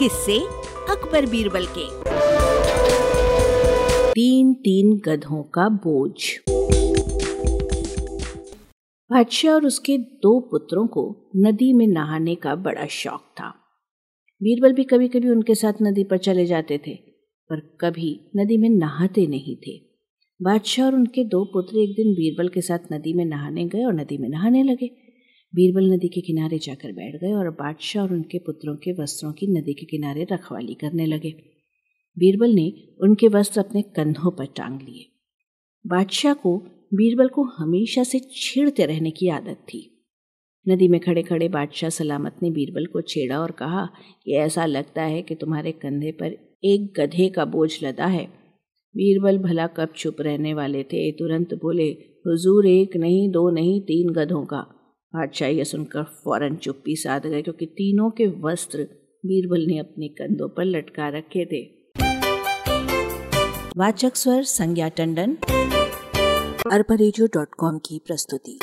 किससे अकबर बीरबल के। तीन तीन गधों का बोझ। बादशाह और उसके दो पुत्रों को नदी में नहाने का बड़ा शौक था। बीरबल भी कभी कभी उनके साथ नदी पर चले जाते थे, पर कभी नदी में नहाते नहीं थे। बादशाह और उनके दो पुत्र एक दिन बीरबल के साथ नदी में नहाने गए और नदी में नहाने लगे। बीरबल नदी के किनारे जाकर बैठ गए और बादशाह और उनके पुत्रों के वस्त्रों की नदी के किनारे रखवाली करने लगे। बीरबल ने उनके वस्त्र अपने कंधों पर टांग लिए। बादशाह को बीरबल को हमेशा से छेड़ते रहने की आदत थी। नदी में खड़े खड़े बादशाह सलामत ने बीरबल को छेड़ा और कहा कि ऐसा लगता है कि तुम्हारे कंधे पर एक गधे का बोझ लदा है। बीरबल भला कब चुप रहने वाले थे? तुरंत बोले, हुजूर एक नहीं, दो नहीं, तीन गधों का। बादशाह यह सुनकर फ़ौरन चुप्पी साध गए, क्योंकि तीनों के वस्त्र बीरबल ने अपने कंधों पर लटका रखे थे। वाचक स्वर संज्ञा टंडन। अरबा की प्रस्तुति।